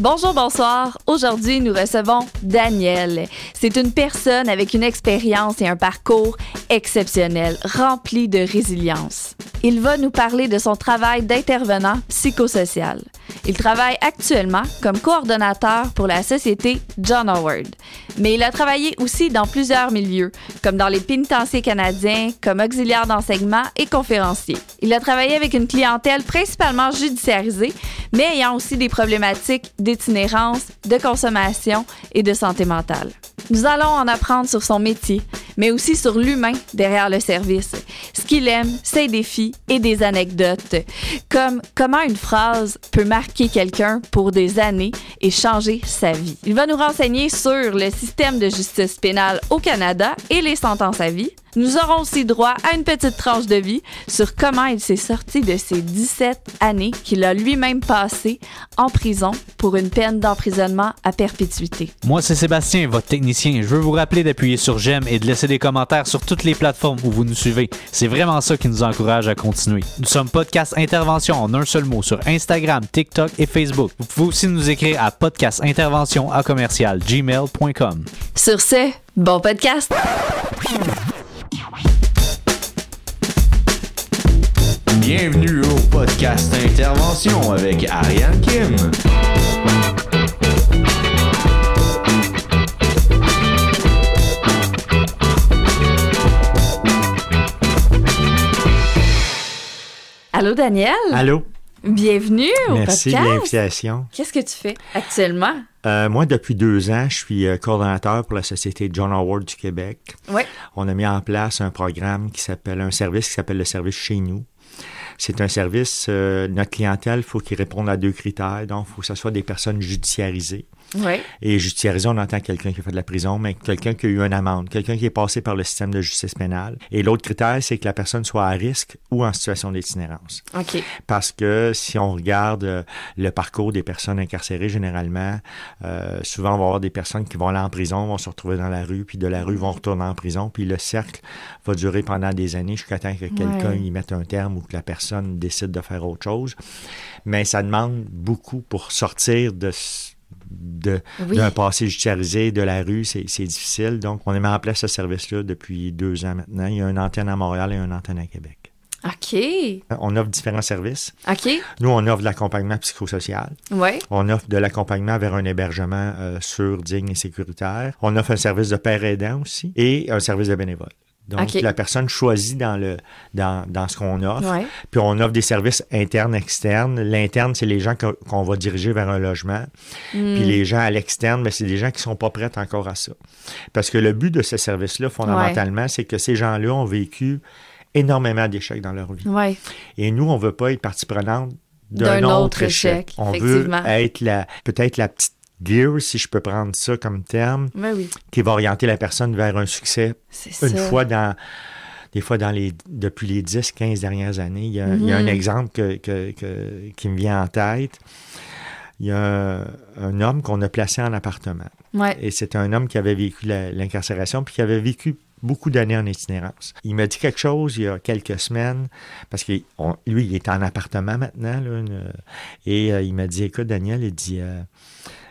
Bonjour, bonsoir. Aujourd'hui, nous recevons Daniel. C'est une personne avec une expérience et un parcours exceptionnel, rempli de résilience. Il va nous parler de son travail d'intervenant psychosocial. Il travaille actuellement comme coordonnateur pour la société John Howard, mais il a travaillé aussi dans plusieurs milieux, comme dans les pénitenciers canadiens, comme auxiliaire d'enseignement et conférencier. Il a travaillé avec une clientèle principalement judiciarisée, mais ayant aussi des problématiques d'itinérance, de consommation et de santé mentale. Nous allons en apprendre sur son métier, mais aussi sur l'humain derrière le service, ce qu'il aime, ses défis et des anecdotes, comme comment une phrase peut marquer quelqu'un pour des années et changer sa vie. Il va nous renseigner sur le système de justice pénale au Canada et les sentences à vie. Nous aurons aussi droit à une petite tranche de vie sur comment il s'est sorti de ces 17 années qu'il a lui-même passées en prison pour une peine d'emprisonnement à perpétuité. Moi, c'est Sébastien, votre technicien. Je veux vous rappeler d'appuyer sur j'aime et de laisser des commentaires sur toutes les plateformes où vous nous suivez. C'est vraiment ça qui nous encourage à continuer. Nous sommes Podcast Intervention en un seul mot sur Instagram, TikTok et Facebook. Vous pouvez aussi nous écrire à podcastintervention à commercial gmail.com. Sur ce, bon podcast! Bienvenue au podcast Intervention avec Ariane Kim. Allô, Daniel? Allô? Bienvenue au Merci de podcast. l'invitation. Qu'est-ce que tu fais actuellement? Euh, moi, depuis deux ans, je suis euh, coordonnateur pour la Société John Howard du Québec. Oui. On a mis en place un programme qui s'appelle, un service qui s'appelle le service chez nous. C'est un service, euh, notre clientèle, faut qu'il réponde à deux critères. Donc, faut que ce soit des personnes judiciarisées. Oui. Et judiciarisé, on entend quelqu'un qui a fait de la prison, mais quelqu'un qui a eu une amende, quelqu'un qui est passé par le système de justice pénale. Et l'autre critère, c'est que la personne soit à risque ou en situation d'itinérance. OK. Parce que si on regarde euh, le parcours des personnes incarcérées, généralement, euh, souvent, on va avoir des personnes qui vont aller en prison, vont se retrouver dans la rue, puis de la rue vont retourner en prison, puis le cercle va durer pendant des années jusqu'à temps que quelqu'un Ouais. y mette un terme ou que la personne décide de faire autre chose. Mais ça demande beaucoup pour sortir de ce- Oui. d'un passé judiciarisé, de la rue, c'est, c'est difficile. Donc, on a mis en place ce service-là depuis deux ans maintenant. Il y a une antenne à Montréal et une antenne à Québec. OK. On offre différents services. OK. Nous, on offre de l'accompagnement psychosocial. Oui. On offre de l'accompagnement vers un hébergement euh, sûr, digne et sécuritaire. On offre un service de père aidant aussi et un service de bénévole. Donc, la personne choisit dans, le, dans, dans ce qu'on offre. Ouais. Puis, on offre des services internes, externes. L'interne, c'est les gens qu'on va diriger vers un logement. Hmm. Puis, les gens à l'externe, ben, c'est des gens qui sont pas prêts encore à ça. Parce que le but de ce service-là, fondamentalement, c'est que ces gens-là ont vécu énormément d'échecs dans leur vie. Et nous, on veut pas être partie prenante D'un autre autre échec. échec, On veut être la, peut-être la petite gear, si je peux prendre ça comme terme, oui. qui va orienter la personne vers un succès C'est une ça. fois dans des fois dans les depuis les 10 15 dernières années il y a, il y a un Mhm. exemple que, que- que- qui me vient en tête il y a un, un homme qu'on a placé en appartement Ouais. et c'est un homme qui avait vécu l'incarcération puis qui avait vécu beaucoup d'années en itinérance. Il m'a dit quelque chose il y a quelques semaines, parce que on- lui, il est en appartement maintenant, là, une- et euh, il m'a dit, écoute, Daniel, il dit, euh,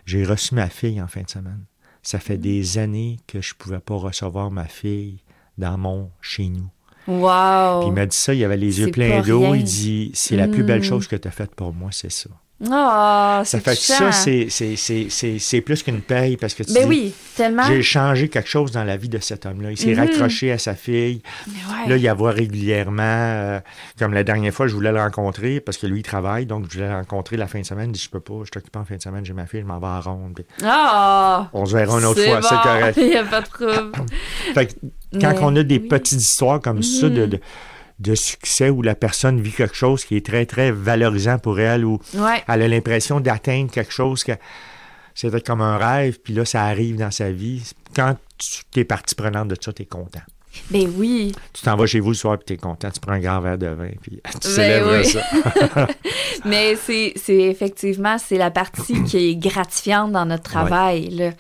j'ai reçu ma fille en fin de semaine. Ça Mm. fait des années que je pouvais pas recevoir ma fille dans mon chez nous. Wow. Puis il m'a dit ça, il avait les yeux pleins d'eau. Il dit, c'est la plus belle Mm. chose que tu as faite pour moi, c'est ça. Ah, Ça c'est fait que ça, c'est- plus qu'une paye parce que tu Ben dis, oui, tellement. j'ai changé quelque chose dans la vie de cet homme-là. Il s'est Mhm. raccroché à sa fille. Ouais. Là, il la voit régulièrement. euh, comme la dernière fois, je voulais le rencontrer parce que lui, il travaille. Donc, je voulais le rencontrer la fin de semaine. Il dit, je peux pas, je t'occupe en fin de semaine, j'ai ma fille, je m'en vais à ronde. Puis Ah! on se verra une autre fois, c'est correct. Il n'y a pas de trouble. Fait que quand Mais on a des oui. petites histoires comme ça de, Mhm. de, de succès où la personne vit quelque chose qui est très, très valorisant pour elle, où Ouais. elle a l'impression d'atteindre quelque chose que c'était comme un rêve, puis là, ça arrive dans sa vie. Quand tu es partie prenante de ça, tu es content. Ben oui. Tu t'en vas chez vous le soir, puis tu es content. Tu prends un grand verre de vin, puis tu Ben célèbres oui. ça. Mais c'est effectivement, c'est la partie qui est gratifiante dans notre travail. là.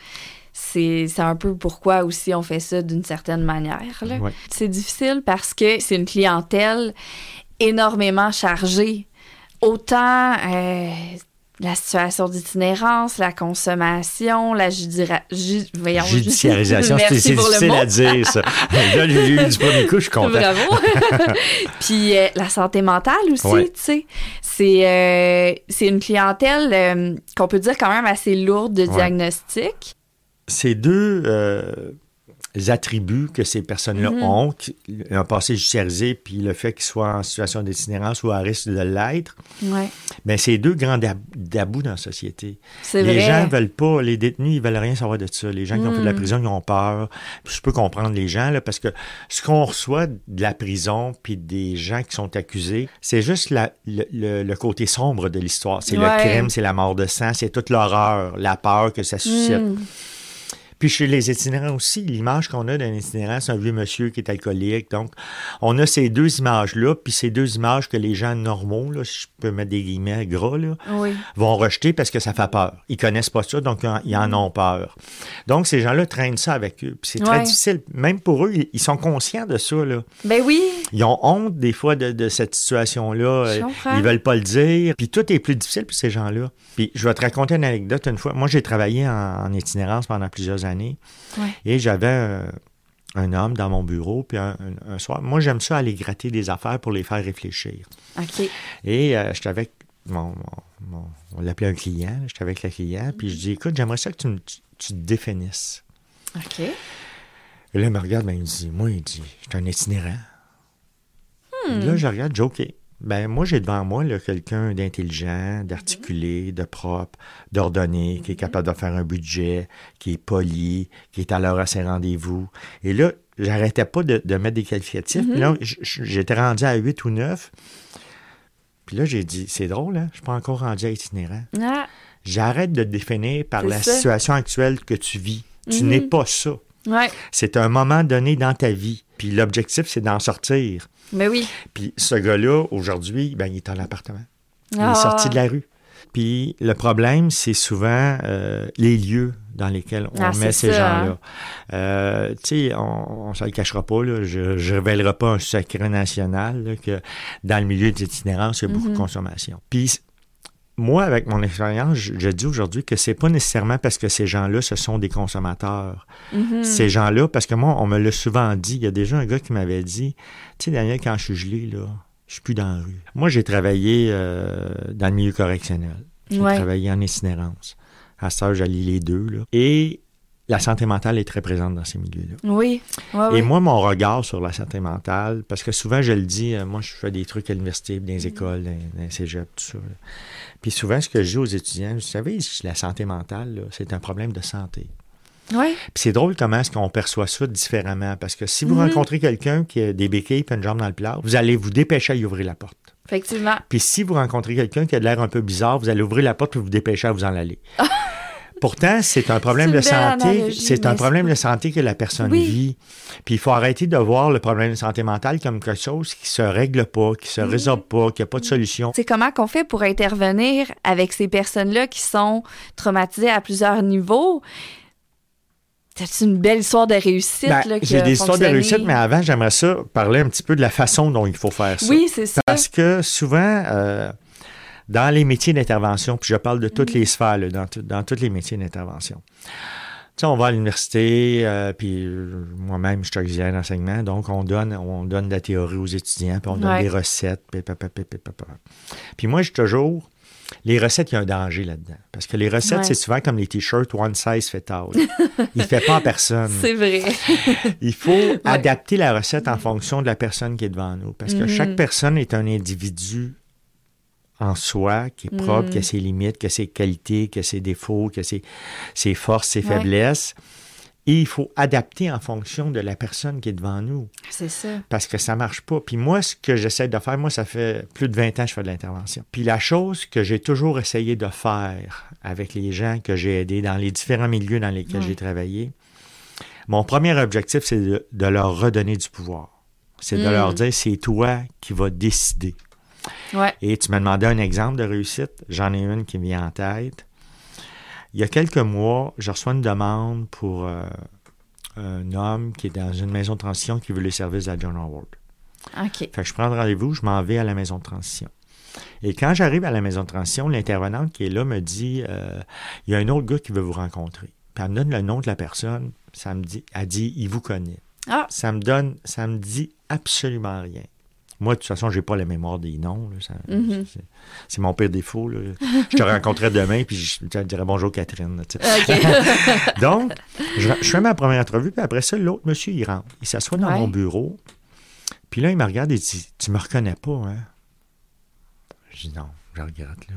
C'est un peu pourquoi aussi on fait ça d'une certaine manière. Ouais. C'est difficile parce que c'est une clientèle énormément chargée. Autant, euh, la situation d'itinérance, la consommation, la judira- ju- voyons, Judiciarisation, c'est difficile à dire, ça. Là, j'ai eu du premier coup, je suis content. Bravo. Puis euh, la santé mentale aussi, Ouais. tu sais. C'est euh, une clientèle euh, qu'on peut dire quand même assez lourde de Ouais. diagnostic. Ces deux euh, attributs que ces personnes-là Mhm. ont, un passé judiciarisé, puis le fait qu'ils soient en situation d'itinérance ou à risque de l'être, Ouais, mais c'est deux grands dab- dabous dans la société. Les vrai. gens veulent pas, les détenus, ils veulent rien savoir de ça. Les gens qui ont fait de la Mm. prison, ils ont peur. Puis je peux comprendre les gens, là, parce que ce qu'on reçoit de la prison, puis des gens qui sont accusés, c'est juste la- le, le- le côté sombre de l'histoire. C'est Ouais. le crime, c'est la mort de sang, c'est toute l'horreur, la peur que ça suscite. Mm. Puis chez les itinérants aussi, l'image qu'on a d'un itinérant, c'est un vieux monsieur qui est alcoolique. Donc, on a ces deux images-là, puis ces deux images que les gens normaux, là, si je peux mettre des guillemets gras, là, Oui. vont rejeter parce que ça fait peur. Ils connaissent pas ça, donc ils en ont peur. Donc, ces gens-là traînent ça avec eux. Puis c'est très Ouais. difficile. Même pour eux, ils- sont conscients de ça. Là. Ben oui. Ils ont honte des fois de, de cette situation-là. Euh. Ils veulent pas le dire. Puis tout est plus difficile pour ces gens-là. Puis je vais te raconter une anecdote une fois. Moi, j'ai travaillé en, en itinérance pendant plusieurs années. Ouais. Et j'avais un homme dans mon bureau. Puis un, un- un soir, moi, j'aime ça aller gratter des affaires pour les faire réfléchir. OK. Et euh, j'étais avec mon, mon- mon- on l'appelait un client, j'étais avec le client, puis je dis, écoute, j'aimerais ça que tu, me- tu, tu te définisses. OK. Et là, il me regarde, ben, il me dit, moi, il dit, je suis un itinérant. Hmm. Là, je regarde, je dis, OK. Ben, moi, j'ai devant moi quelqu'un d'intelligent, d'articulé, de propre, d'ordonné, qui est capable de faire un budget, qui est poli, qui est à l'heure à ses rendez-vous. Et là, j'arrêtais pas de, de mettre des qualificatifs. Puis là, j- j'étais rendu à 8 ou 9. Puis là, j'ai dit, c'est drôle, hein? Je suis pas encore rendu à itinérant. Ah, J'arrête de te définir par la ça. situation actuelle que tu vis. Tu Mhm. n'es pas ça. ouais. C'est un moment donné dans ta vie. Puis l'objectif, c'est d'en sortir. Ben oui. Puis ce gars-là, aujourd'hui, ben, il est en appartement. Il Ah. est sorti de la rue. Puis le problème, c'est souvent euh, les lieux dans lesquels on Ah, met ces ça, hein. gens-là. Euh, tu sais, on ne se le cachera pas, là, je ne révélerai pas un secret national là, que dans le milieu des itinérances, il y a beaucoup de Mhm. consommation. Puis moi, avec mon expérience, je, je dis aujourd'hui que c'est pas nécessairement parce que ces gens-là, ce sont des consommateurs. Mhm. Ces gens-là, parce que moi, on me l'a souvent dit. Il y a déjà un gars qui m'avait dit Tu sais, Daniel, quand je suis gelé, là, je suis plus dans la rue. Moi, j'ai travaillé euh, dans le milieu correctionnel. J'ai Ouais. travaillé en itinérance. À ça, j'allais les deux. Là. Et la santé mentale est très présente dans ces milieux-là. Oui. Ouais, Et moi, mon regard sur la santé mentale, parce que souvent, je le dis, euh, moi, je fais des trucs à l'université, dans Mm. les écoles, dans, les cégeps, tout ça. là. Puis souvent, ce que je dis aux étudiants, vous savez, la santé mentale, c'est un problème de santé. Ouais. Puis c'est drôle comment est-ce qu'on perçoit ça différemment. Parce que si vous Mhm. rencontrez quelqu'un qui a des béquilles et une jambe dans le plat, vous allez vous dépêcher à y ouvrir la porte. Effectivement. Puis si vous rencontrez quelqu'un qui a de l'air un peu bizarre, vous allez ouvrir la porte et vous dépêcher à vous en aller. Pourtant, c'est un problème de santé. C'est un problème de santé que la personne Oui. vit. Puis il faut arrêter de voir le problème de santé mentale comme quelque chose qui se règle pas, qui se résorbe pas, qui a pas de solution. C'est comment qu'on fait pour intervenir avec ces personnes-là qui sont traumatisées à plusieurs niveaux? C'est une belle histoire de réussite. Ben, J'ai des histoires de réussite, mais avant, j'aimerais ça parler un petit peu de la façon dont il faut faire ça. Oui, c'est ça. Parce que souvent, euh, dans les métiers d'intervention, puis je parle de toutes les sphères, là, dans, dans tous les métiers d'intervention. Tu sais, on va à l'université, euh, puis euh, moi-même, je suis auxiliaire d'enseignement, donc on donne, on donne de la théorie aux étudiants, puis on donne Ouais. des recettes, puis, puis, puis, puis, puis, puis, puis. Puis moi, je dis toujours, les recettes, il y a un danger là-dedans. Parce que les recettes, Ouais. c'est souvent comme les t-shirts one size fit all. Il ne fait pas en personne. C'est vrai. Il faut adapter la recette en fonction de la personne qui est devant nous. Parce que Mhm. chaque personne est un individu en soi, qui est propre, qui a ses limites, qui a ses qualités, qui a ses défauts, qui a ses, ses forces, ses Ouais. faiblesses. Et il faut adapter en fonction de la personne qui est devant nous. C'est ça. Parce que ça marche pas. Puis moi, ce que j'essaie de faire, moi, ça fait plus de 20 ans que je fais de l'intervention. Puis la chose que j'ai toujours essayé de faire avec les gens que j'ai aidés dans les différents milieux dans lesquels j'ai travaillé, mon premier objectif, c'est de, de leur redonner du pouvoir. C'est de Mm. leur dire, c'est toi qui vas décider. Ouais. Et tu m'as demandé un exemple de réussite. J'en ai une qui me vient en tête. Il y a quelques mois, je reçois une demande pour euh, un homme qui est dans une maison de transition qui veut les services à John Howard. OK. Fait que je prends le rendez-vous, je m'en vais à la maison de transition. Et quand j'arrive à la maison de transition, l'intervenante qui est là me dit euh, il y a un autre gars qui veut vous rencontrer. Puis elle me donne le nom de la personne. Ça me dit, elle dit il vous connaît. Ah. Ça me donne, ça me dit absolument rien. Moi, de toute façon, j'ai pas la mémoire des noms. Mhm. c'est- mon pire défaut. là. Je te rencontrerai demain, puis je te dirais bonjour Catherine. Donc, je, je fais ma première entrevue, puis après ça, l'autre monsieur, il rentre. Il s'assoit dans Ouais. mon bureau. Puis là, il me regarde et dit Tu me reconnais pas, hein Je dis Non, je regarde, là.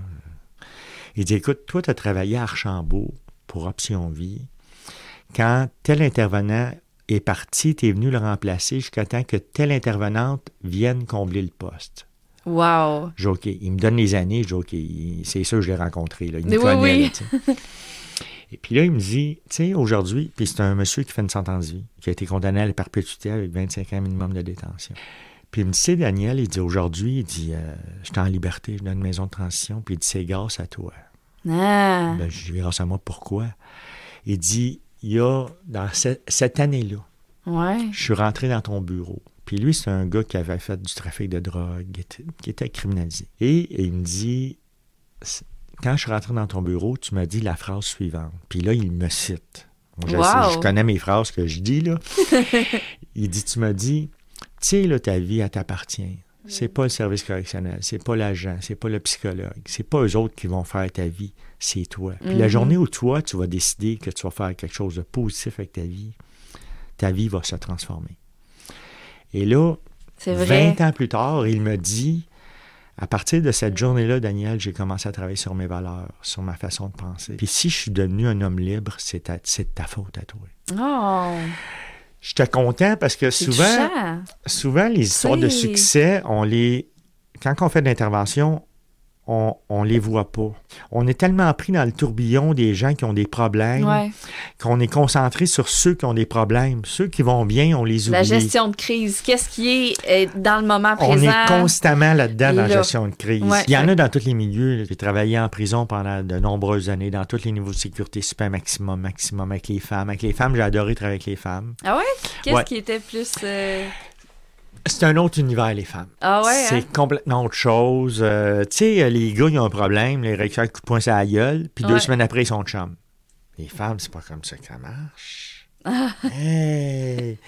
Il dit Écoute, toi, tu as travaillé à Archambault pour Option Vie. Quand tel intervenant est parti, tu es venu le remplacer jusqu'à temps que telle intervenante vienne combler le poste. wow. Je dis, OK. Il me donne les années. Je dis, OK, c'est sûr, je l'ai rencontré. Là. Il me Oui, connaît, oui. là. Et puis là, il me dit, tu sais, aujourd'hui, puis c'est un monsieur qui fait une sentence de vie, qui a été condamné à la perpétuité avec 25 ans minimum de détention. Puis il me dit, c'est Daniel, il dit, aujourd'hui, il dit, euh, je suis en liberté, je dans une maison de transition, puis il dit, c'est grâce à toi. Ah. Ben, je dis, grâce à moi, pourquoi? Il dit, il y a, dans ce- cette année-là, Ouais. je suis rentré dans ton bureau. Puis lui, c'est un gars qui avait fait du trafic de drogue, qui était, criminalisé. Et, il me dit, quand je suis rentré dans ton bureau, tu m'as dit la phrase suivante. Puis là, il me cite. Je, Wow. sais, je connais mes phrases que je dis, là. il dit, tu m'as dit, tu sais, là, ta vie, elle t'appartient. C'est pas le service correctionnel, c'est pas l'agent, c'est pas le psychologue, c'est pas eux autres qui vont faire ta vie, c'est toi. Puis la Mhm. journée où toi, tu vas décider que tu vas faire quelque chose de positif avec ta vie, ta vie va se transformer. Et là, C'est vrai. 20 ans plus tard, il me dit, à partir de cette journée-là, Daniel, j'ai commencé à travailler sur mes valeurs, sur ma façon de penser. Puis si je suis devenu un homme libre, c'est ta, c'est de ta faute à toi. Oh. J'étais content parce que souvent, souvent, les histoires de succès, on les. Quand on fait de l'intervention, on, on les voit pas. On est tellement pris dans le tourbillon des gens qui ont des problèmes Ouais. qu'on est concentré sur ceux qui ont des problèmes. Ceux qui vont bien, on les oublie. La gestion de crise. Qu'est-ce qui est euh, dans le moment On présent? est constamment là-dedans dans la gestion de crise. Ouais, Il y en a dans tous les milieux. J'ai travaillé en prison pendant de nombreuses années, dans tous les niveaux de sécurité, super maximum, maximum, avec les femmes. Avec les femmes, j'ai adoré travailler avec les femmes. Ah ouais? Qu'est-ce Ouais. qui était plus. euh, C'est un autre univers, les femmes. Ah ouais? C'est hein? complètement autre chose. Euh, tu sais, les gars, ils ont un problème, les le coup de poing sur la gueule, puis deux semaines après, ils sont chums. Les femmes, c'est pas comme ça que ça marche. Ah. Hey!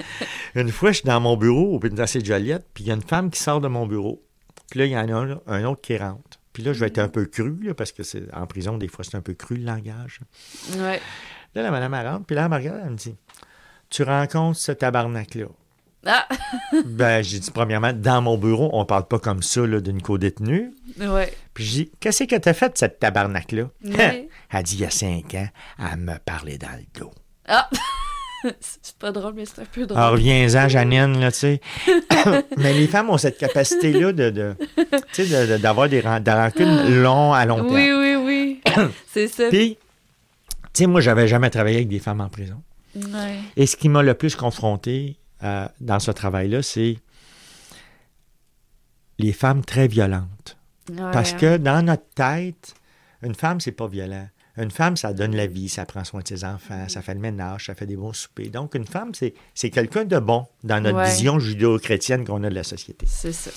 Une fois, je suis dans mon bureau au pénitencier de Joliette, puis il y a une femme qui sort de mon bureau. Puis là, il y en a un, un autre qui rentre. Puis là, je vais être un peu cru, là, parce que c'est en prison, des fois, c'est un peu cru le langage. Ouais. Là, la madame, elle rentre, puis là, elle me regarde, elle me dit Tu rencontres ce tabarnak-là. Ah! Ben, j'ai dit, premièrement, dans mon bureau, on parle pas comme ça là, d'une co-détenue. Ouais. Puis je dis, qu'est-ce que t'as fait, cette tabarnak-là? Ouais. Elle dit, il y a cinq ans, elle me parlait dans le dos. Ah! c'est pas drôle, mais c'est un peu drôle. Alors, reviens-en, Janine, là, tu sais. Mais les femmes ont cette capacité-là de, de, sais, de- de- d'avoir des, des rancunes longs à long terme. oui, oui, oui. c'est ça. Puis, tu sais, moi, j'avais jamais travaillé avec des femmes en prison. Ouais. Et ce qui m'a le plus confronté euh, dans ce travail-là, c'est les femmes très violentes. Ouais, Parce que dans notre tête, une femme, c'est pas violent. Une femme, ça donne la vie, ça prend soin de ses enfants, ça fait le ménage, ça fait des bons soupers. Donc, une femme, c'est, c'est quelqu'un de bon dans notre Ouais. vision judéo-chrétienne qu'on a de la société. C'est ça.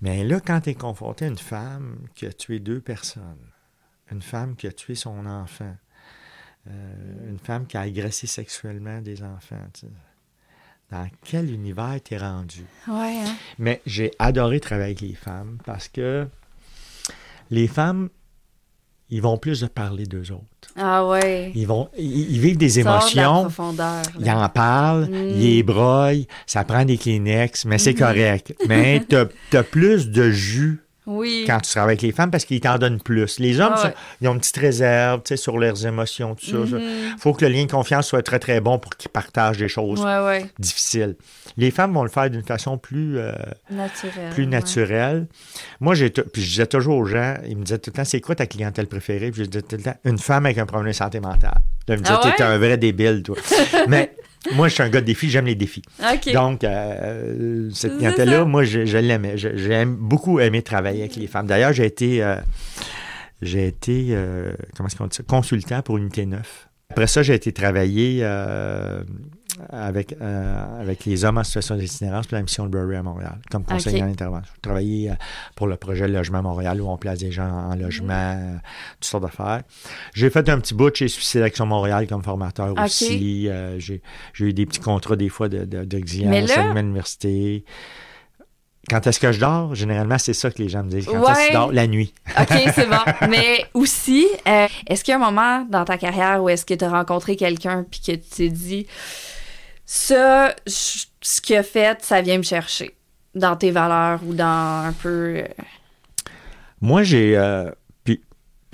Mais là, quand tu es confronté à une femme qui a tué deux personnes, une femme qui a tué son enfant, euh, une femme qui a agressé sexuellement des enfants, tu sais, dans quel univers t'es rendu? Ouais, hein? Mais j'ai adoré travailler avec les femmes parce que les femmes, ils vont plus de parler d'eux autres. Ah ouais. Ils, vont, ils, ils vivent des la émotions, ils en parlent, Mm. ils ébroillent, ça prend des Kleenex, mais Mm-hmm. c'est correct. Mais t'as as plus de jus Oui. quand tu travailles avec les femmes parce qu'ils t'en donnent plus. Les hommes, Ah ouais. ça, ils ont une petite réserve tu sais, sur leurs émotions, tout ça. Il Mhm. faut que le lien de confiance soit très, très bon pour qu'ils partagent des choses Ouais, ouais. difficiles. Les femmes vont le faire d'une façon plus... euh, Naturel. plus ouais. naturel. Moi, j'ai t- puis je disais toujours aux gens, ils me disaient tout le temps, c'est quoi ta clientèle préférée? Puis je disais tout le temps, une femme avec un problème de santé mentale. Là, ils me disaient, Ah t'es un vrai débile, toi. Mais moi, je suis un gars de défi, j'aime les défis. Donc, euh, cette clientèle-là, moi, je, je l'aimais. Je- J'ai beaucoup aimé travailler avec les femmes. D'ailleurs, j'ai été, euh, j'ai été euh, comment est-ce qu'on dit ça? consultant pour Unité 9. Après ça, j'ai été travailler avec, euh, avec les hommes en situation d'itinérance pour la mission de Burry à Montréal, comme conseiller en intervention. J'ai travaillé euh, pour le projet Logement Montréal, où on place des gens en logement, euh, toutes sortes d'affaires. J'ai fait un petit bout chez Suicide Action Montréal comme formateur aussi. Euh, j'ai, eu des petits contrats des fois de, de, là- à l'université. Quand est-ce que je dors? Généralement, c'est ça que les gens me disent. Quand est-ce que tu dors? La nuit. OK, c'est bon. Mais aussi, euh, est-ce qu'il y a un moment dans ta carrière où est-ce que tu as rencontré quelqu'un puis que tu t'es dit ça, je- ce qu'il a fait, ça vient me chercher dans tes valeurs ou dans un peu. euh, Moi, j'ai. euh, puis,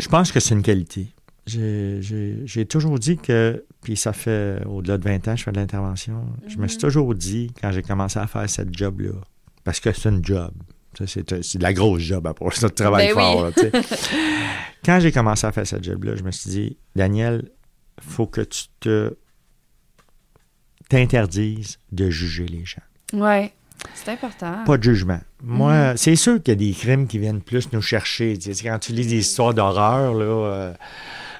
je pense que c'est une qualité. J'ai, toujours dit que. Puis, ça fait au-delà de 20 ans que je fais de l'intervention. Je me suis toujours dit, quand j'ai commencé à faire cette job-là, parce que c'est une job. C'est, de la grosse job à part ça, tu travailles Ben oui. fort. là, tu sais. quand j'ai commencé à faire cette job-là, je me suis dit, Daniel, faut que tu te t'interdises de juger les gens. Ouais. C'est important. Pas de jugement. Moi, c'est sûr qu'il y a des crimes qui viennent plus nous chercher. Tu sais, quand tu lis des histoires d'horreur, là, euh,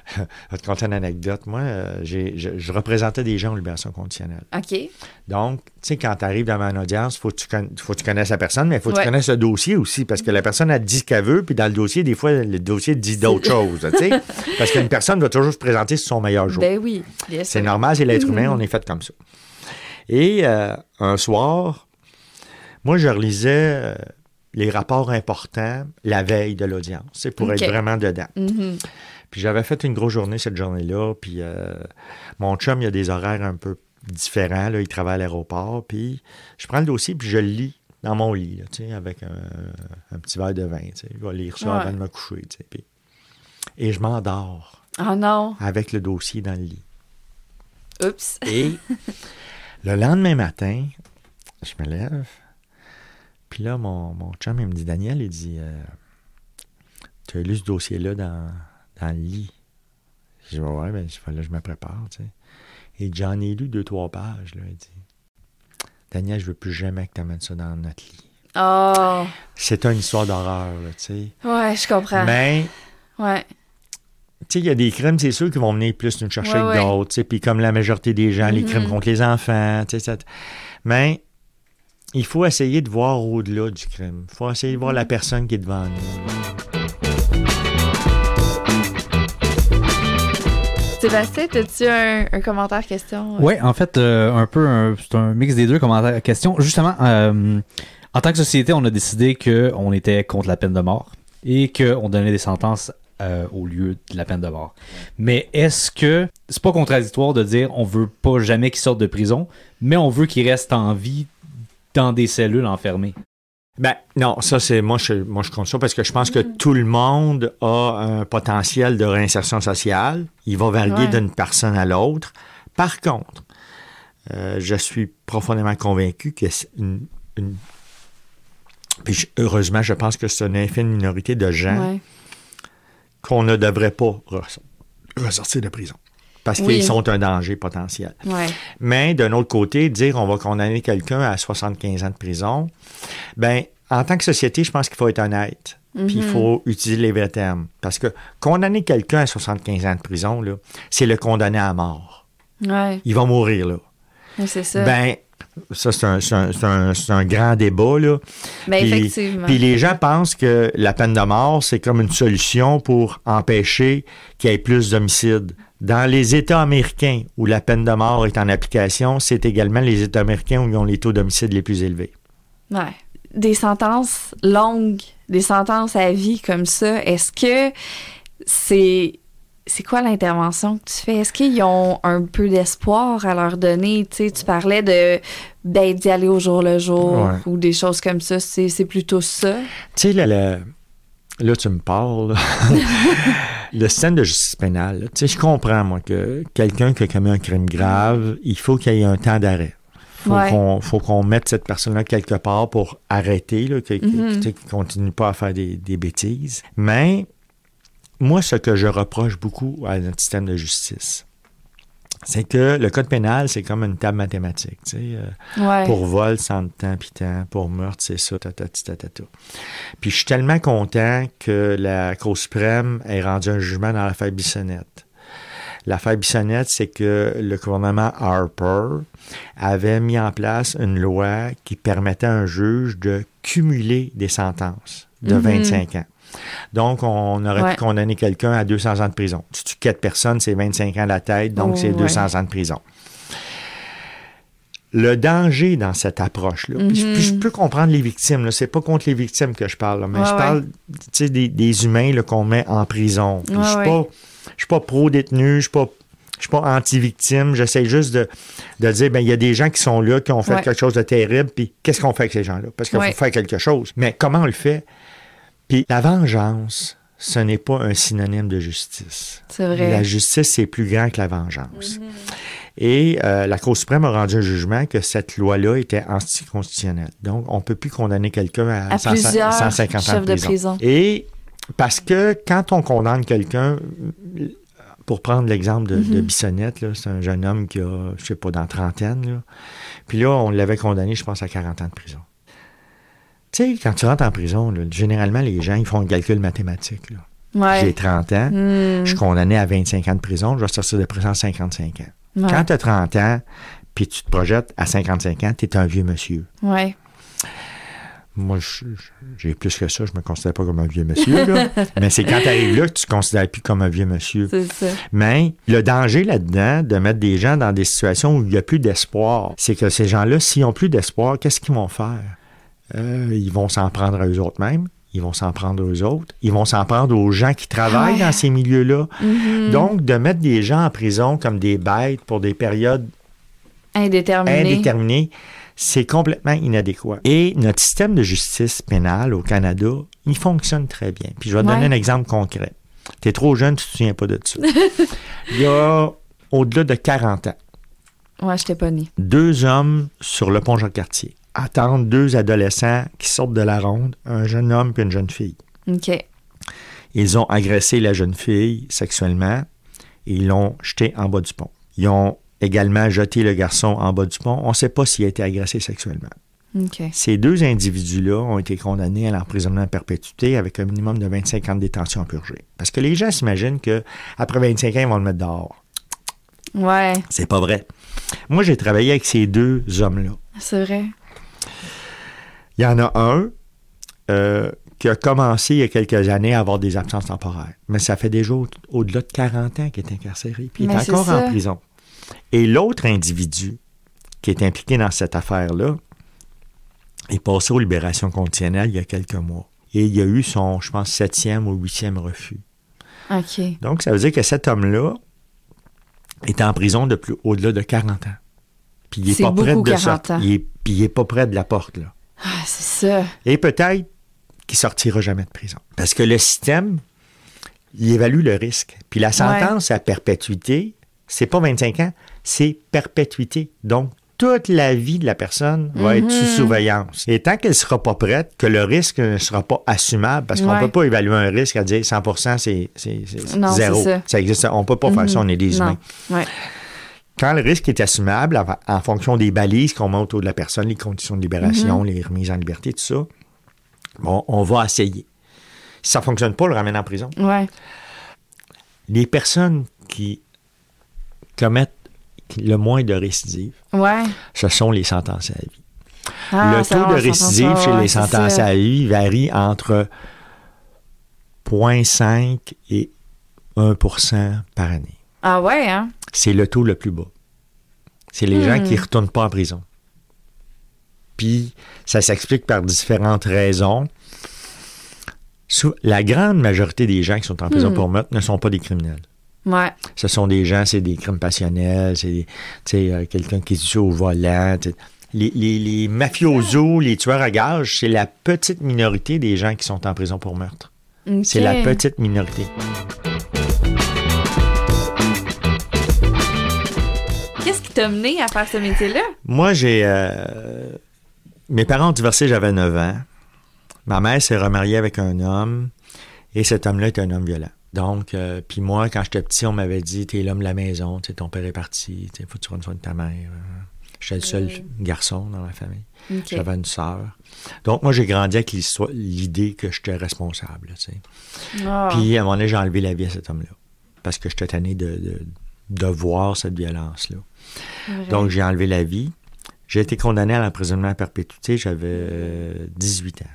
je vais te conter une anecdote. Moi, euh, j'ai- je, je représentais des gens en libération conditionnelle. OK. Donc, tu sais, quand tu arrives devant une audience, il faut, que tu conna- faut que tu connaisses la personne, mais il faut que tu connaisses le dossier aussi, parce que la personne a dit ce qu'elle veut, puis dans le dossier, des fois, le dossier dit d'autres choses. tu sais. parce qu'une personne doit toujours se présenter sur son meilleur jour. Ben oui, bien sûr. C'est normal, c'est l'être humain, on est fait comme ça. Et euh, un soir, moi, je relisais euh, les rapports importants la veille de l'audience, c'est pour être vraiment dedans. Mhm. Puis j'avais fait une grosse journée cette journée-là, puis euh, mon chum, il a des horaires un peu différents, là, il travaille à l'aéroport, puis je prends le dossier, puis je le lis dans mon lit, là, tu sais, avec un, un petit verre de vin, tu sais. je vais lire ça Ouais. avant de me coucher, puis- Et je m'endors Oh non. avec le dossier dans le lit. Oups. Et le lendemain matin, je me lève. Puis là, mon, mon chum, il me dit Daniel, il dit euh, Tu as lu ce dossier-là dans, dans le lit Je dis Ouais, ben, là, je me prépare, tu sais. Et j'en ai lu deux, trois pages, là. Il dit Daniel, je veux plus jamais que tu amènes ça dans notre lit. Oh. C'est une histoire d'horreur, là, tu sais. Ouais, je comprends. Mais Ouais. tu sais, il y a des crimes, c'est sûr, qui vont venir plus nous chercher Ouais, que d'autres. tu sais, Puis comme la majorité des gens, les crimes contre les enfants. tu sais, Mais il faut essayer de voir au-delà du crime. Il faut essayer de voir la personne qui est devant nous. Sébastien, as-tu un, un commentaire, question? Oui, en fait, euh, un peu, c'est un mix des deux commentaires questions. Justement, euh, en tant que société, on a décidé qu'on était contre la peine de mort et qu'on donnait des sentences euh, au lieu de la peine de mort. Mais est-ce que c'est pas contradictoire de dire on veut pas jamais qu'ils sortent de prison, mais on veut qu'ils restent en vie dans des cellules enfermées? Ben non, ça c'est moi je moi je compte ça parce que je pense que tout le monde a un potentiel de réinsertion sociale. Il va varier Ouais. d'une personne à l'autre. Par contre, euh, je suis profondément convaincu que c'est une, une- puis heureusement, je pense que c'est une infime minorité de gens Ouais. qu'on ne devrait pas res- ressortir de prison parce Oui. qu'ils sont un danger potentiel. Ouais. Mais d'un autre côté, dire on va condamner quelqu'un à 75 ans de prison, ben en tant que société, je pense qu'il faut être honnête. Puis il Mhm. faut utiliser les vrais termes. Parce que condamner quelqu'un à 75 ans de prison, là, c'est le condamner à mort. Ouais. Il va mourir, là. Oui, c'est ça. Ben, ça, c'est un, c'est un- c'est un- grand débat, là. Ben, Puis- effectivement. Puis les gens pensent que la peine de mort, c'est comme une solution pour empêcher qu'il y ait plus d'homicides. Dans les États américains où la peine de mort est en application, c'est également les États américains où ils ont les taux d'homicide les plus élevés. Ouais. Des sentences longues, des sentences à vie comme ça, est-ce que c'est. C'est quoi l'intervention que tu fais? Est-ce qu'ils ont un peu d'espoir à leur donner? Tu sais, tu parlais de ben, d'y aller au jour le jour Ouais. ou des choses comme ça. C'est c'est plutôt ça. Tu sais, là, le- là, tu me parles. le système de justice pénale, là, tu sais, je comprends, moi, que quelqu'un qui a commis un crime grave, il faut qu'il y ait un temps d'arrêt. Faut Ouais. qu'on faut qu'on mette cette personne-là quelque part pour arrêter, là, qu'il ne continue pas à faire des, des bêtises. Mais moi, ce que je reproche beaucoup à notre système de justice, c'est que le code pénal, c'est comme une table mathématique. tu sais, euh, Ouais. pour vol, sans de temps, puis temps. Pour meurtre, c'est ça, tatati, tatata. Puis je suis tellement content que la Cour suprême ait rendu un jugement dans l'affaire Bissonnette. L'affaire Bissonnette, c'est que le gouvernement Harper avait mis en place une loi qui permettait à un juge de cumuler des sentences de Mhm. 25 ans. Donc, on aurait Ouais. pu condamner quelqu'un à 200 ans de prison. Si tu tues quatre personnes, c'est 25 ans à la tête, donc Oh, c'est ouais. 200 ans de prison. Le danger dans cette approche-là, puis je- je peux comprendre les victimes, là, c'est pas contre les victimes que je parle, là, mais. Ouais, je parle des, des humains là, qu'on met en prison. Je suis pas, pas pro-détenu, je suis pas, je suis pas anti-victime, j'essaie juste de, de dire, ben il y a des gens qui sont là, qui ont fait Ouais. quelque chose de terrible, puis qu'est-ce qu'on fait avec ces gens-là? Parce qu'il Ouais. faut faire quelque chose. Mais comment on le fait? Puis la vengeance, ce n'est pas un synonyme de justice. C'est vrai. La justice, c'est plus grand que la vengeance. Et euh, la Cour suprême a rendu un jugement que cette loi-là était anticonstitutionnelle. Donc, on ne peut plus condamner quelqu'un à, À 100 plusieurs 150 ans de de prison. prison. Et parce que quand on condamne quelqu'un, pour prendre l'exemple de, Mhm. de Bissonnette, c'est un jeune homme qui a, je sais pas, dans trentaine, là. puis là, on l'avait condamné, je pense, à 40 ans de prison. Tu sais, quand tu rentres en prison, là, généralement, les gens, ils font un calcul mathématique. là. J'ai Ouais. 30 ans, Hmm. je suis condamné à 25 ans de prison, je vais sortir de prison à 55 ans. Ouais. Quand tu as 30 ans, puis tu te projettes à 55 ans, tu es un vieux monsieur. Ouais. Moi, j'ai plus que ça, je me considère pas comme un vieux monsieur. là. Mais c'est quand tu arrives là que tu te considères plus comme un vieux monsieur. C'est ça. Mais le danger là-dedans de mettre des gens dans des situations où il n'y a plus d'espoir, c'est que ces gens-là, s'ils n'ont plus d'espoir, qu'est-ce qu'ils vont faire? Euh, ils vont s'en prendre à eux autres mêmes. Ils vont s'en prendre aux autres. Ils vont s'en prendre aux gens qui travaillent dans ces milieux-là. Mhm. Donc, de mettre des gens en prison comme des bêtes pour des périodes Indéterminé. indéterminées, c'est complètement inadéquat. Et notre système de justice pénale au Canada, il fonctionne très bien. Puis je vais te donner un exemple concret. Tu es trop jeune, tu te souviens pas de ça. il y a au-delà de 40 ans, Ouais, je t'ai pas né. deux hommes sur le pont Jacques-Cartier attendent deux adolescents qui sortent de la ronde, un jeune homme et une jeune fille. OK. Ils ont agressé la jeune fille sexuellement et ils l'ont jeté en bas du pont. Ils ont également jeté le garçon en bas du pont. On ne sait pas s'il a été agressé sexuellement. Ces deux individus-là ont été condamnés à l'emprisonnement à perpétuité avec un minimum de 25 ans de détention à purger. Parce que les gens s'imaginent qu'après 25 ans, ils vont le mettre dehors. Ouais, C'est pas vrai. Moi, j'ai travaillé avec ces deux hommes-là. c'est vrai. Il y en a un euh, qui a commencé il y a quelques années à avoir des absences temporaires. Mais ça fait déjà au- au-delà de 40 ans qu'il est incarcéré. Puis il Mais est encore en prison. Et l'autre individu qui est impliqué dans cette affaire-là est passé aux libérations conditionnelles il y a quelques mois. Et il y a eu son, je pense, septième ou huitième refus. OK. Donc, ça veut dire que cet homme-là est en prison depuis au-delà de 40 ans. Puis il n'est pas près de 40 sortir. ans. Il est, puis il est pas près de la porte, là. Ah, c'est ça. Et peut-être qu'il sortira jamais de prison. Parce que le système, il évalue le risque. Puis la sentence à perpétuité, c'est pas 25 ans, c'est perpétuité. Donc, toute la vie de la personne va être Mhm. sous surveillance. Et tant qu'elle ne sera pas prête, que le risque ne sera pas assumable, parce qu'on ne Ouais. peut pas évaluer un risque à dire 100 c'est zéro. ça. existe. On ne peut pas faire ça, on est des Non. humains. Ouais. Quand le risque est assumable, en, fonction des balises qu'on met autour de la personne, les conditions de libération, Mhm. les remises en liberté, tout ça, bon, on va essayer. Si ça ne fonctionne pas, on le ramène en prison. Ouais. Les personnes qui commettent le moins de récidives, Ouais. ce sont les sentencés à vie. Ah, le taux de récidive chez ouais, les ça. à vie varie entre 0,5 et 1% par année. Ah ouais, hein? C'est le taux le plus bas. C'est les gens Hmm. qui ne retournent pas en prison. Puis, ça s'explique par différentes raisons. La grande majorité des gens qui sont en prison Hmm. pour meurtre ne sont pas des criminels. Ouais. Ce sont des gens, c'est des crimes passionnels, c'est euh, quelqu'un qui est au volant. Les, les, les mafiosos, les tueurs à gages, c'est la petite minorité des gens qui sont en prison pour meurtre. C'est la petite minorité. T'a mené à faire ce métier-là? Moi, j'ai. euh, mes parents ont divorcé, j'avais 9 ans. Ma mère s'est remariée avec un homme et cet homme-là est un homme violent. Donc, euh, puis moi, quand j'étais petit, on m'avait dit T'es l'homme de la maison, tu sais, ton père est parti, il faut que tu rendes soin de ta mère. J'étais le seul garçon dans la famille. J'avais une sœur. Donc, moi, j'ai grandi avec l'idée que j'étais responsable. tu sais. Ah. Puis, à un moment donné, j'ai enlevé la vie à cet homme-là. Parce que j'étais tanné de, de, de voir cette violence-là. Vrai. Donc, j'ai enlevé la vie. J'ai été condamné à l'emprisonnement à perpétuité, j'avais euh, 18 ans.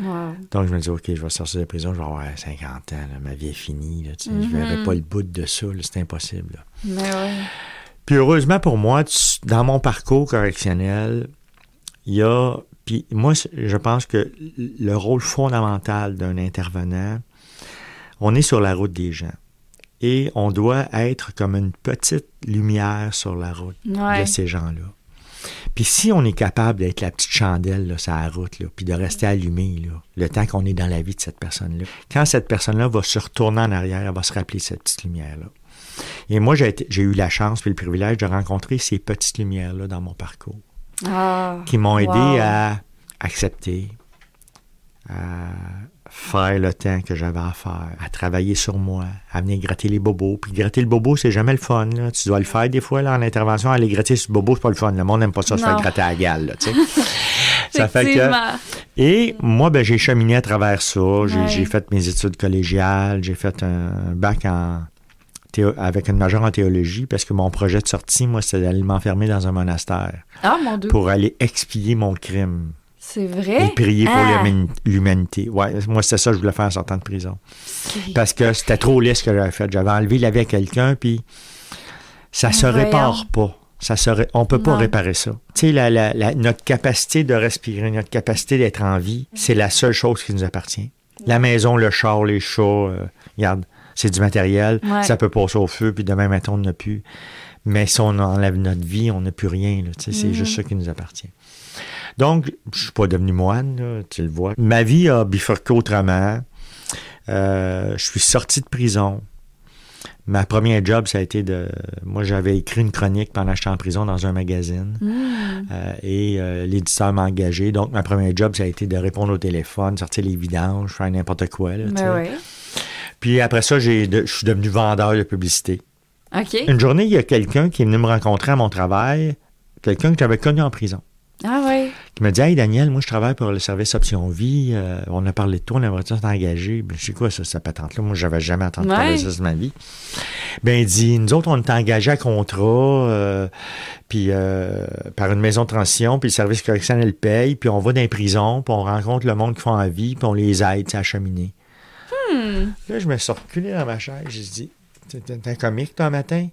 Wow. Donc, je me dis, OK, je vais sortir de prison, je vais avoir 50 ans, là, ma vie est finie. Là, tu sais, Je Mhm. verrai pas le bout de ça, c'est impossible. là. Mais ouais. Puis heureusement pour moi, tu- dans mon parcours correctionnel, il y a. Puis moi, je pense que le rôle fondamental d'un intervenant, on est sur la route des gens. Et on doit être comme une petite lumière sur la route Ouais. de ces gens-là. Puis si on est capable d'être la petite chandelle là, sur la route, là, puis de rester allumé là, le temps qu'on est dans la vie de cette personne-là, quand cette personne-là va se retourner en arrière, elle va se rappeler cette petite lumière-là. Et moi, j'ai eu la chance et le privilège de rencontrer ces petites lumières-là dans mon parcours, Ah. qui m'ont aidé Wow. à accepter, à faire le temps que j'avais à faire, à travailler sur moi, à venir gratter les bobos. Puis gratter le bobo, c'est jamais le fun. là. Tu dois le faire des fois là, en intervention. Aller gratter sur le bobo, c'est pas le fun. Le monde n'aime pas ça, se faire gratter à la gale. là, ça fait que... Et moi, ben, j'ai cheminé à travers ça. J'ai Ouais. fait mes études collégiales. J'ai fait un bac en avec une majeure en théologie parce que mon projet de sortie, moi, c'était d'aller m'enfermer dans un monastère Ah, mon Dieu. pour aller expier mon crime C'est vrai? et prier pour Ah. l'humani- l'humanité. Ouais, moi, c'était ça que je voulais faire en sortant de prison. Parce que c'était trop laid ce que j'avais fait. J'avais enlevé la vie à quelqu'un, puis ça se Voyons. répare pas. Ça se ré- On peut pas Non. réparer ça. Tu sais, la- la- la- notre capacité de respirer, notre capacité d'être en vie, c'est la seule chose qui nous appartient. La maison, le char, les chats, euh, regarde, c'est du matériel. Ouais. Ça peut passer au feu, puis demain matin, on n'a plus. Mais si on enlève notre vie, on n'a plus rien. là. Tu sais, C'est Mhm. juste ça qui nous appartient. Donc, je suis pas devenu moine, là, tu le vois. Ma vie a bifurqué autrement. Euh, je suis sorti de prison. Ma première job, ça a été de... Moi, j'avais écrit une chronique pendant que j'étais en prison dans un magazine. Hmm. Euh, et euh, l'éditeur m'a engagé. Donc, ma première job, ça a été de répondre au téléphone, sortir les vidanges, faire n'importe quoi. là, ouais. Puis après ça, de- je suis devenu vendeur de publicité. Une journée, il y a quelqu'un qui est venu me rencontrer à mon travail, quelqu'un que j'avais connu en prison, Ah ouais. Qui m'a dit Hey Daniel, moi je travaille pour le service Option Vie, euh, on a parlé de toi, on aimerait t'engager? Ben, je sais quoi ça, cette patente-là? Moi, j'avais jamais entendu parler de Ouais. ça de ma vie. Ben, il dit Nous autres, on est engagés à contrat, euh, puis euh, par une maison de transition, puis le service correctionnel paye, puis on va dans les prisons, puis on rencontre le monde qui font la vie, puis on les aide à cheminer. Hmm. Là, je me suis reculé dans ma chaise. J'ai dit, t'es t'es un comique, toi, matin?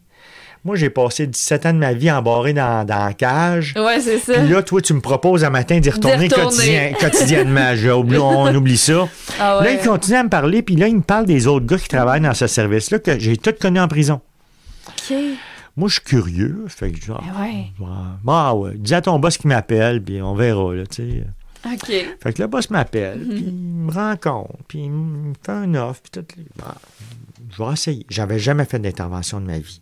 Moi, j'ai passé 17 ans de ma vie embarré dans, dans la cage. Ouais, c'est ça. Puis là, toi, tu me proposes un matin d'y retourner, quotidien- quotidiennement. Oublié- on oublie ça. Ah Là, il continue à me parler, puis là, il me parle des autres gars qui travaillent dans ce service-là que j'ai tous connus en prison. OK. Moi, je suis curieux. Fait que je dis, ah, Eh ouais. ouais. Ah ouais, dis à ton boss qu'il m'appelle, puis on verra, là, tu sais. OK. Fait que le boss m'appelle, Mhm. puis il me rencontre, puis il me fait un offre, puis tout. Bon, je vais essayer. J'avais jamais fait d'intervention de ma vie.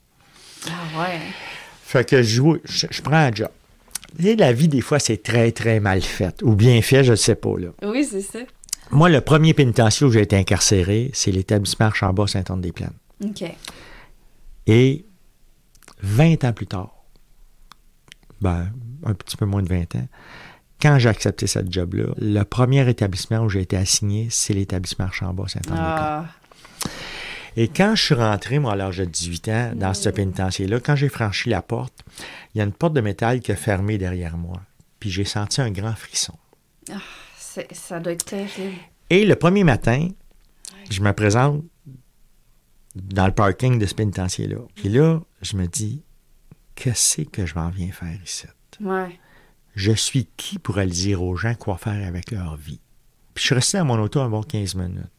Ouais. Fait que je, joue- je, je prends un job. Et la vie, des fois, c'est très, très mal faite. Ou bien fait, je ne sais pas. Là. Oui, c'est ça. Moi, le premier pénitencier où j'ai été incarcéré, c'est l'établissement Archambault-Saint-Anne-des-Plaines. OK. Et 20 ans plus tard, ben, un petit peu moins de 20 ans, quand j'ai accepté cette job-là, le premier établissement où j'ai été assigné, c'est l'établissement Archambault-Saint-Anne-des-Plaines. Ah. Et quand je suis rentré, moi, à l'âge de 18 ans, dans ce pénitencier-là, quand j'ai franchi la porte, il y a une porte de métal qui a fermé derrière moi. Puis j'ai senti un grand frisson. C'est- Ça doit être terrible. Et le premier matin, je me présente dans le parking de ce pénitencier-là. Puis là, je me dis, qu'est-ce que je m'en viens faire ici? Ouais. Je suis qui pour aller dire aux gens quoi faire avec leur vie? Puis je suis resté dans mon auto un bon 15 minutes.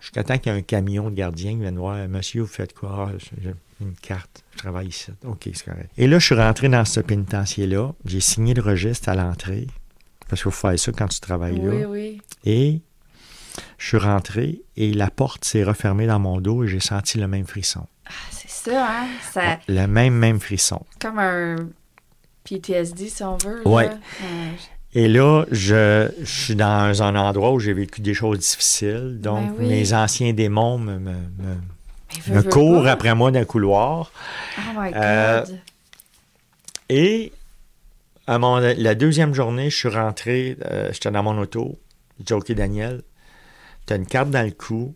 Jusqu'à temps qu'il y ait un camion de gardien qui vienne voir Monsieur, vous faites quoi? Ah, j'ai une carte, je travaille ici. OK, c'est correct. Et là, je suis rentré dans ce pénitencier-là. J'ai signé le registre à l'entrée. Parce qu'il faut faire ça quand tu travailles là. Oui, oui. Et je suis rentré et la porte s'est refermée dans mon dos et j'ai senti le même frisson. Ah, c'est ça, hein? Ça, Le même, même frisson. comme un PTSD, si on veut. Ouais. Et là, je, je suis dans un endroit où j'ai vécu des choses difficiles. Donc, Ben oui. mes anciens démons me, courent pas. après moi dans le couloir. Oh my Euh, God. Et à mon, la deuxième journée, je suis rentré, euh, j'étais dans mon auto. J'ai dit, OK, Daniel, tu as une carte dans le cou.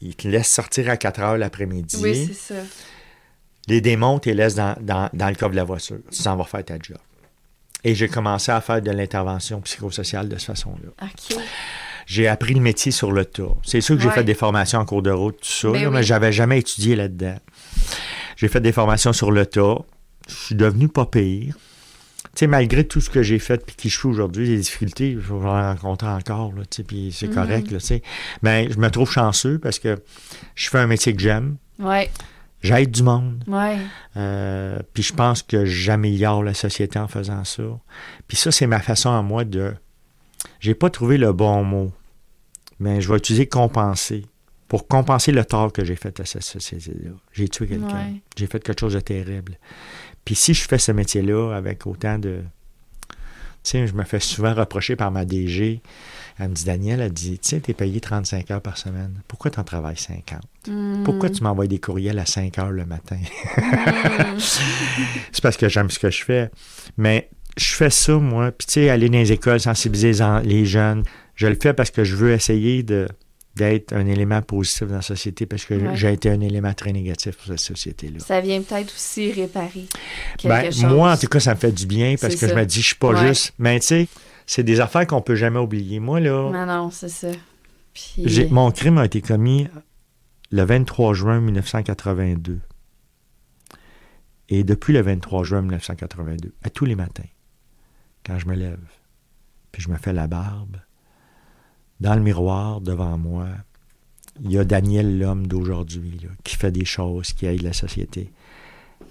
Il te laisse sortir à 4 heures l'après-midi. oui, c'est ça. les démons, tu les laisses dans, dans, dans le coffre de la voiture. Tu s'en vas faire ta job. Et j'ai commencé à faire de l'intervention psychosociale de cette façon-là. OK. J'ai appris le métier sur le tas. C'est sûr que j'ai Ouais. fait des formations en cours de route, tout ça, Ben là, oui. mais j'avais jamais étudié là-dedans. J'ai fait des formations sur le tas. Je suis devenu pas pire. Tu sais, malgré tout ce que j'ai fait puis qui je suis aujourd'hui, les difficultés, je vais en rencontrer encore, là, tu sais, puis c'est Mhm. correct, là, tu sais. Mais je me trouve chanceux parce que je fais un métier que j'aime. Ouais, J'aide du monde. ouais. Euh, puis je pense que j'améliore la société en faisant ça. Puis ça, c'est ma façon à moi de. J'ai pas trouvé le bon mot, mais je vais utiliser compenser. Pour compenser le tort que j'ai fait à cette société-là. J'ai tué quelqu'un. Ouais. J'ai fait quelque chose de terrible. Puis si je fais ce métier-là avec autant de. Tu sais, je me fais souvent reprocher par ma DG. Elle me dit, Daniel, elle dit, tu sais, t'es payé 35 heures par semaine. Pourquoi t'en travailles 50? Hmm. Pourquoi tu m'envoies des courriels à 5 heures le matin? c'est parce que j'aime ce que je fais. Mais je fais ça, moi. Puis, tu sais, aller dans les écoles, sensibiliser les jeunes. Je le fais parce que je veux essayer de d'être un élément positif dans la société parce que Ouais. j'ai été un élément très négatif pour cette société-là. Ça vient peut-être aussi réparer quelque Ben, chose. moi, en tout cas, ça me fait du bien parce que je me dis, je suis pas Ouais. juste. Mais tu sais, c'est des affaires qu'on peut jamais oublier. Moi, là, Non, non, c'est ça. Puis... j'ai- mon crime a été commis le 23 juin 1982. Et depuis le 23 juin 1982, à tous les matins, quand je me lève, puis je me fais la barbe, dans le miroir devant moi, il y a Daniel, l'homme d'aujourd'hui, qui fait des choses qui aident la société.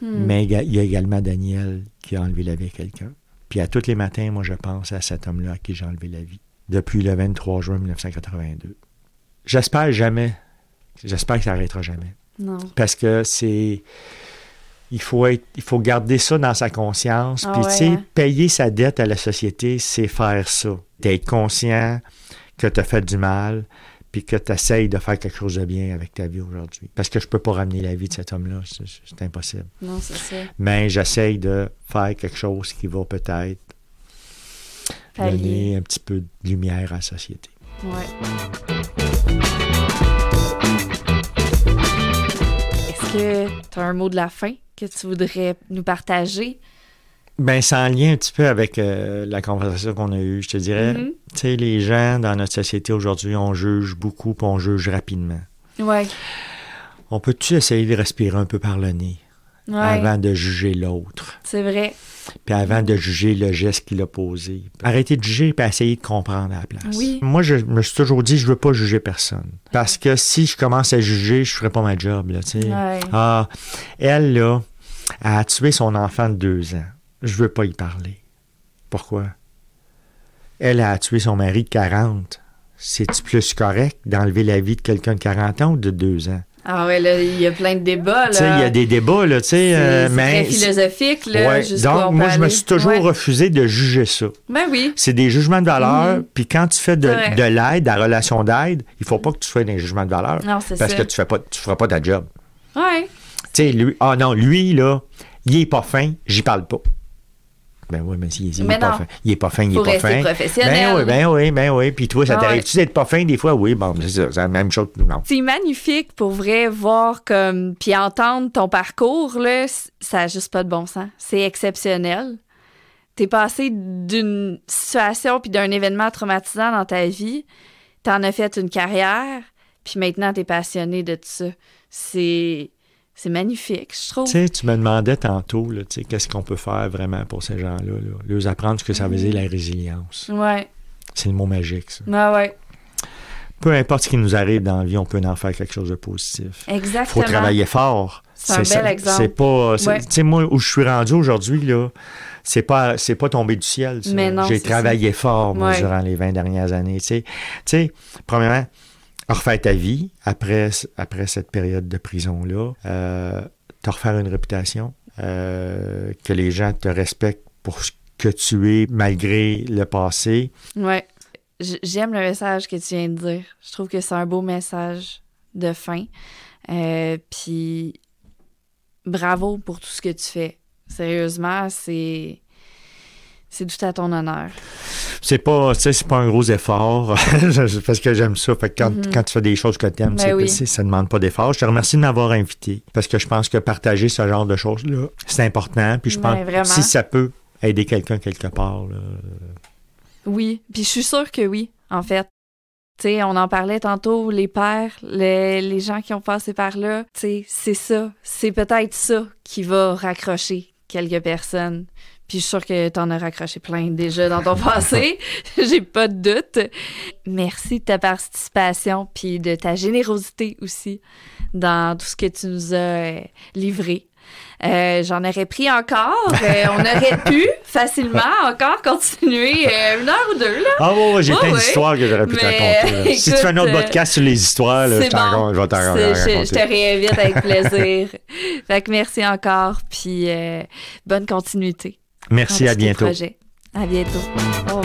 Hmm. Mais il y a également Daniel qui a enlevé la vie à quelqu'un. Puis à tous les matins, moi, je pense à cet homme-là à qui j'ai enlevé la vie. Depuis le 23 juin 1982. J'espère jamais. J'espère que ça n'arrêtera jamais. Non. Parce que c'est. Il faut, être, il faut garder ça dans sa conscience. Ah Puis, ouais, tu sais, hein? payer sa dette à la société, c'est faire ça. D'être conscient que tu as fait du mal, puis que tu essayes de faire quelque chose de bien avec ta vie aujourd'hui. Parce que je peux pas ramener la vie de cet homme-là. C'est impossible Non, c'est ça. mais j'essaye de faire quelque chose qui va peut-être donner un petit peu de lumière à la société. Ouais. Est-ce que tu as un mot de la fin que tu voudrais nous partager? Ben, c'est en lien un petit peu avec euh, la conversation qu'on a eue, je te dirais. Mhm. Tu sais, les gens dans notre société aujourd'hui, on juge beaucoup, puis on juge rapidement. Ouais. On peut-tu essayer de respirer un peu par le nez Ouais. avant de juger l'autre, C'est vrai. puis avant de juger le geste qu'il a posé? Arrêter de juger, puis essayer de comprendre à la place. Oui. Moi, je me suis toujours dit, je veux pas juger personne. Parce que si je commence à juger, je ferai pas ma job, là, tu sais. Ouais. Ah, elle, là, a tué son enfant de deux ans. Je veux pas y parler. Pourquoi? Elle a tué son mari de 40. C'est-tu plus correct d'enlever la vie de quelqu'un de 40 ans ou de deux ans? Ah ouais, là, il y a plein de débats, il y a des débats, là, tu sais, C'est euh, c'est mais... très philosophique, là. Ouais, donc, moi, je me suis toujours Ouais. refusé de juger ça. Ben oui. C'est des jugements de valeur, Mhm. puis quand tu fais de, de l'aide, de la relation d'aide, il faut pas que tu fasses des jugements de valeur. Non, c'est Parce ça. que tu fais pas, tu feras pas ta job. Ouais. Tu sais, lui, ah non, lui, là, il est pas fin, j'y parle pas. Ben oui, mais s'il il est pas fin. Il est pas fin, il Faut est pas fin. professionnel. Ben oui, ben oui, ben oui. Puis toi, ça Ah t'arrive-tu d'être pas fin des fois? Oui, bon, c'est ça, c'est la même chose que nous, non. C'est magnifique pour vrai voir comme puis entendre ton parcours là, ça a juste pas de bon sens. C'est exceptionnel. T'es passé d'une situation puis d'un événement traumatisant dans ta vie, t'en as fait une carrière, puis maintenant t'es passionné de tout ça. C'est c'est magnifique, je trouve. Tu sais, tu me demandais tantôt, là, tu sais, qu'est-ce qu'on peut faire vraiment pour ces gens-là, là. Leur apprendre ce que ça veut dire la résilience. Ouais, C'est le mot magique, ça. ouais, ouais, Peu importe ce qui nous arrive dans la vie, on peut en faire quelque chose de positif. exactement. faut travailler fort. C'est un bel exemple. C'est pas. Ouais. Tu sais, moi, où je suis rendu aujourd'hui, là, c'est pas, c'est pas tombé du ciel. Mais non, J'ai travaillé fort, moi, Ouais. durant les 20 dernières années. Tu sais, premièrement, refaire ta vie après, après cette période de prison-là, euh, te refaire une réputation, euh, que les gens te respectent pour ce que tu es malgré le passé. Ouais. J'aime le message que tu viens de dire. Je trouve que c'est un beau message de fin. Euh, Puis bravo pour tout ce que tu fais. Sérieusement, c'est. C'est tout à ton honneur. C'est pas, c'est pas un gros effort parce que j'aime ça. Fait que quand, Mhm. quand tu fais des choses que tu aimes, Ben oui. ça demande pas d'effort. Je te remercie de m'avoir invité parce que je pense que partager ce genre de choses-là, c'est important. Puis je pense Ben, vraiment. si ça peut aider quelqu'un quelque part, là, Oui, puis je suis sûre que oui, en fait. Tu sais, on en parlait tantôt, les pères, les, les gens qui ont passé par là, c'est ça. C'est peut-être ça qui va raccrocher quelques personnes. Puis je suis sûre que t'en as raccroché plein déjà dans ton passé. J'ai pas de doute. Merci de ta participation puis de ta générosité aussi dans tout ce que tu nous as euh, livré. Euh, J'en aurais pris encore. Euh, on aurait pu facilement encore continuer euh, une heure ou deux. Là. Ah ouais, ouais, j'ai plein ouais. d'histoires que j'aurais pu te raconter. si tu fais un autre podcast sur les histoires, là, je, bon. vais t'en C'est- je, raconter. je te réinvite avec plaisir. fait que merci encore, puis euh, bonne continuité. Merci, dans à tous tes bientôt. À bientôt. Au revoir.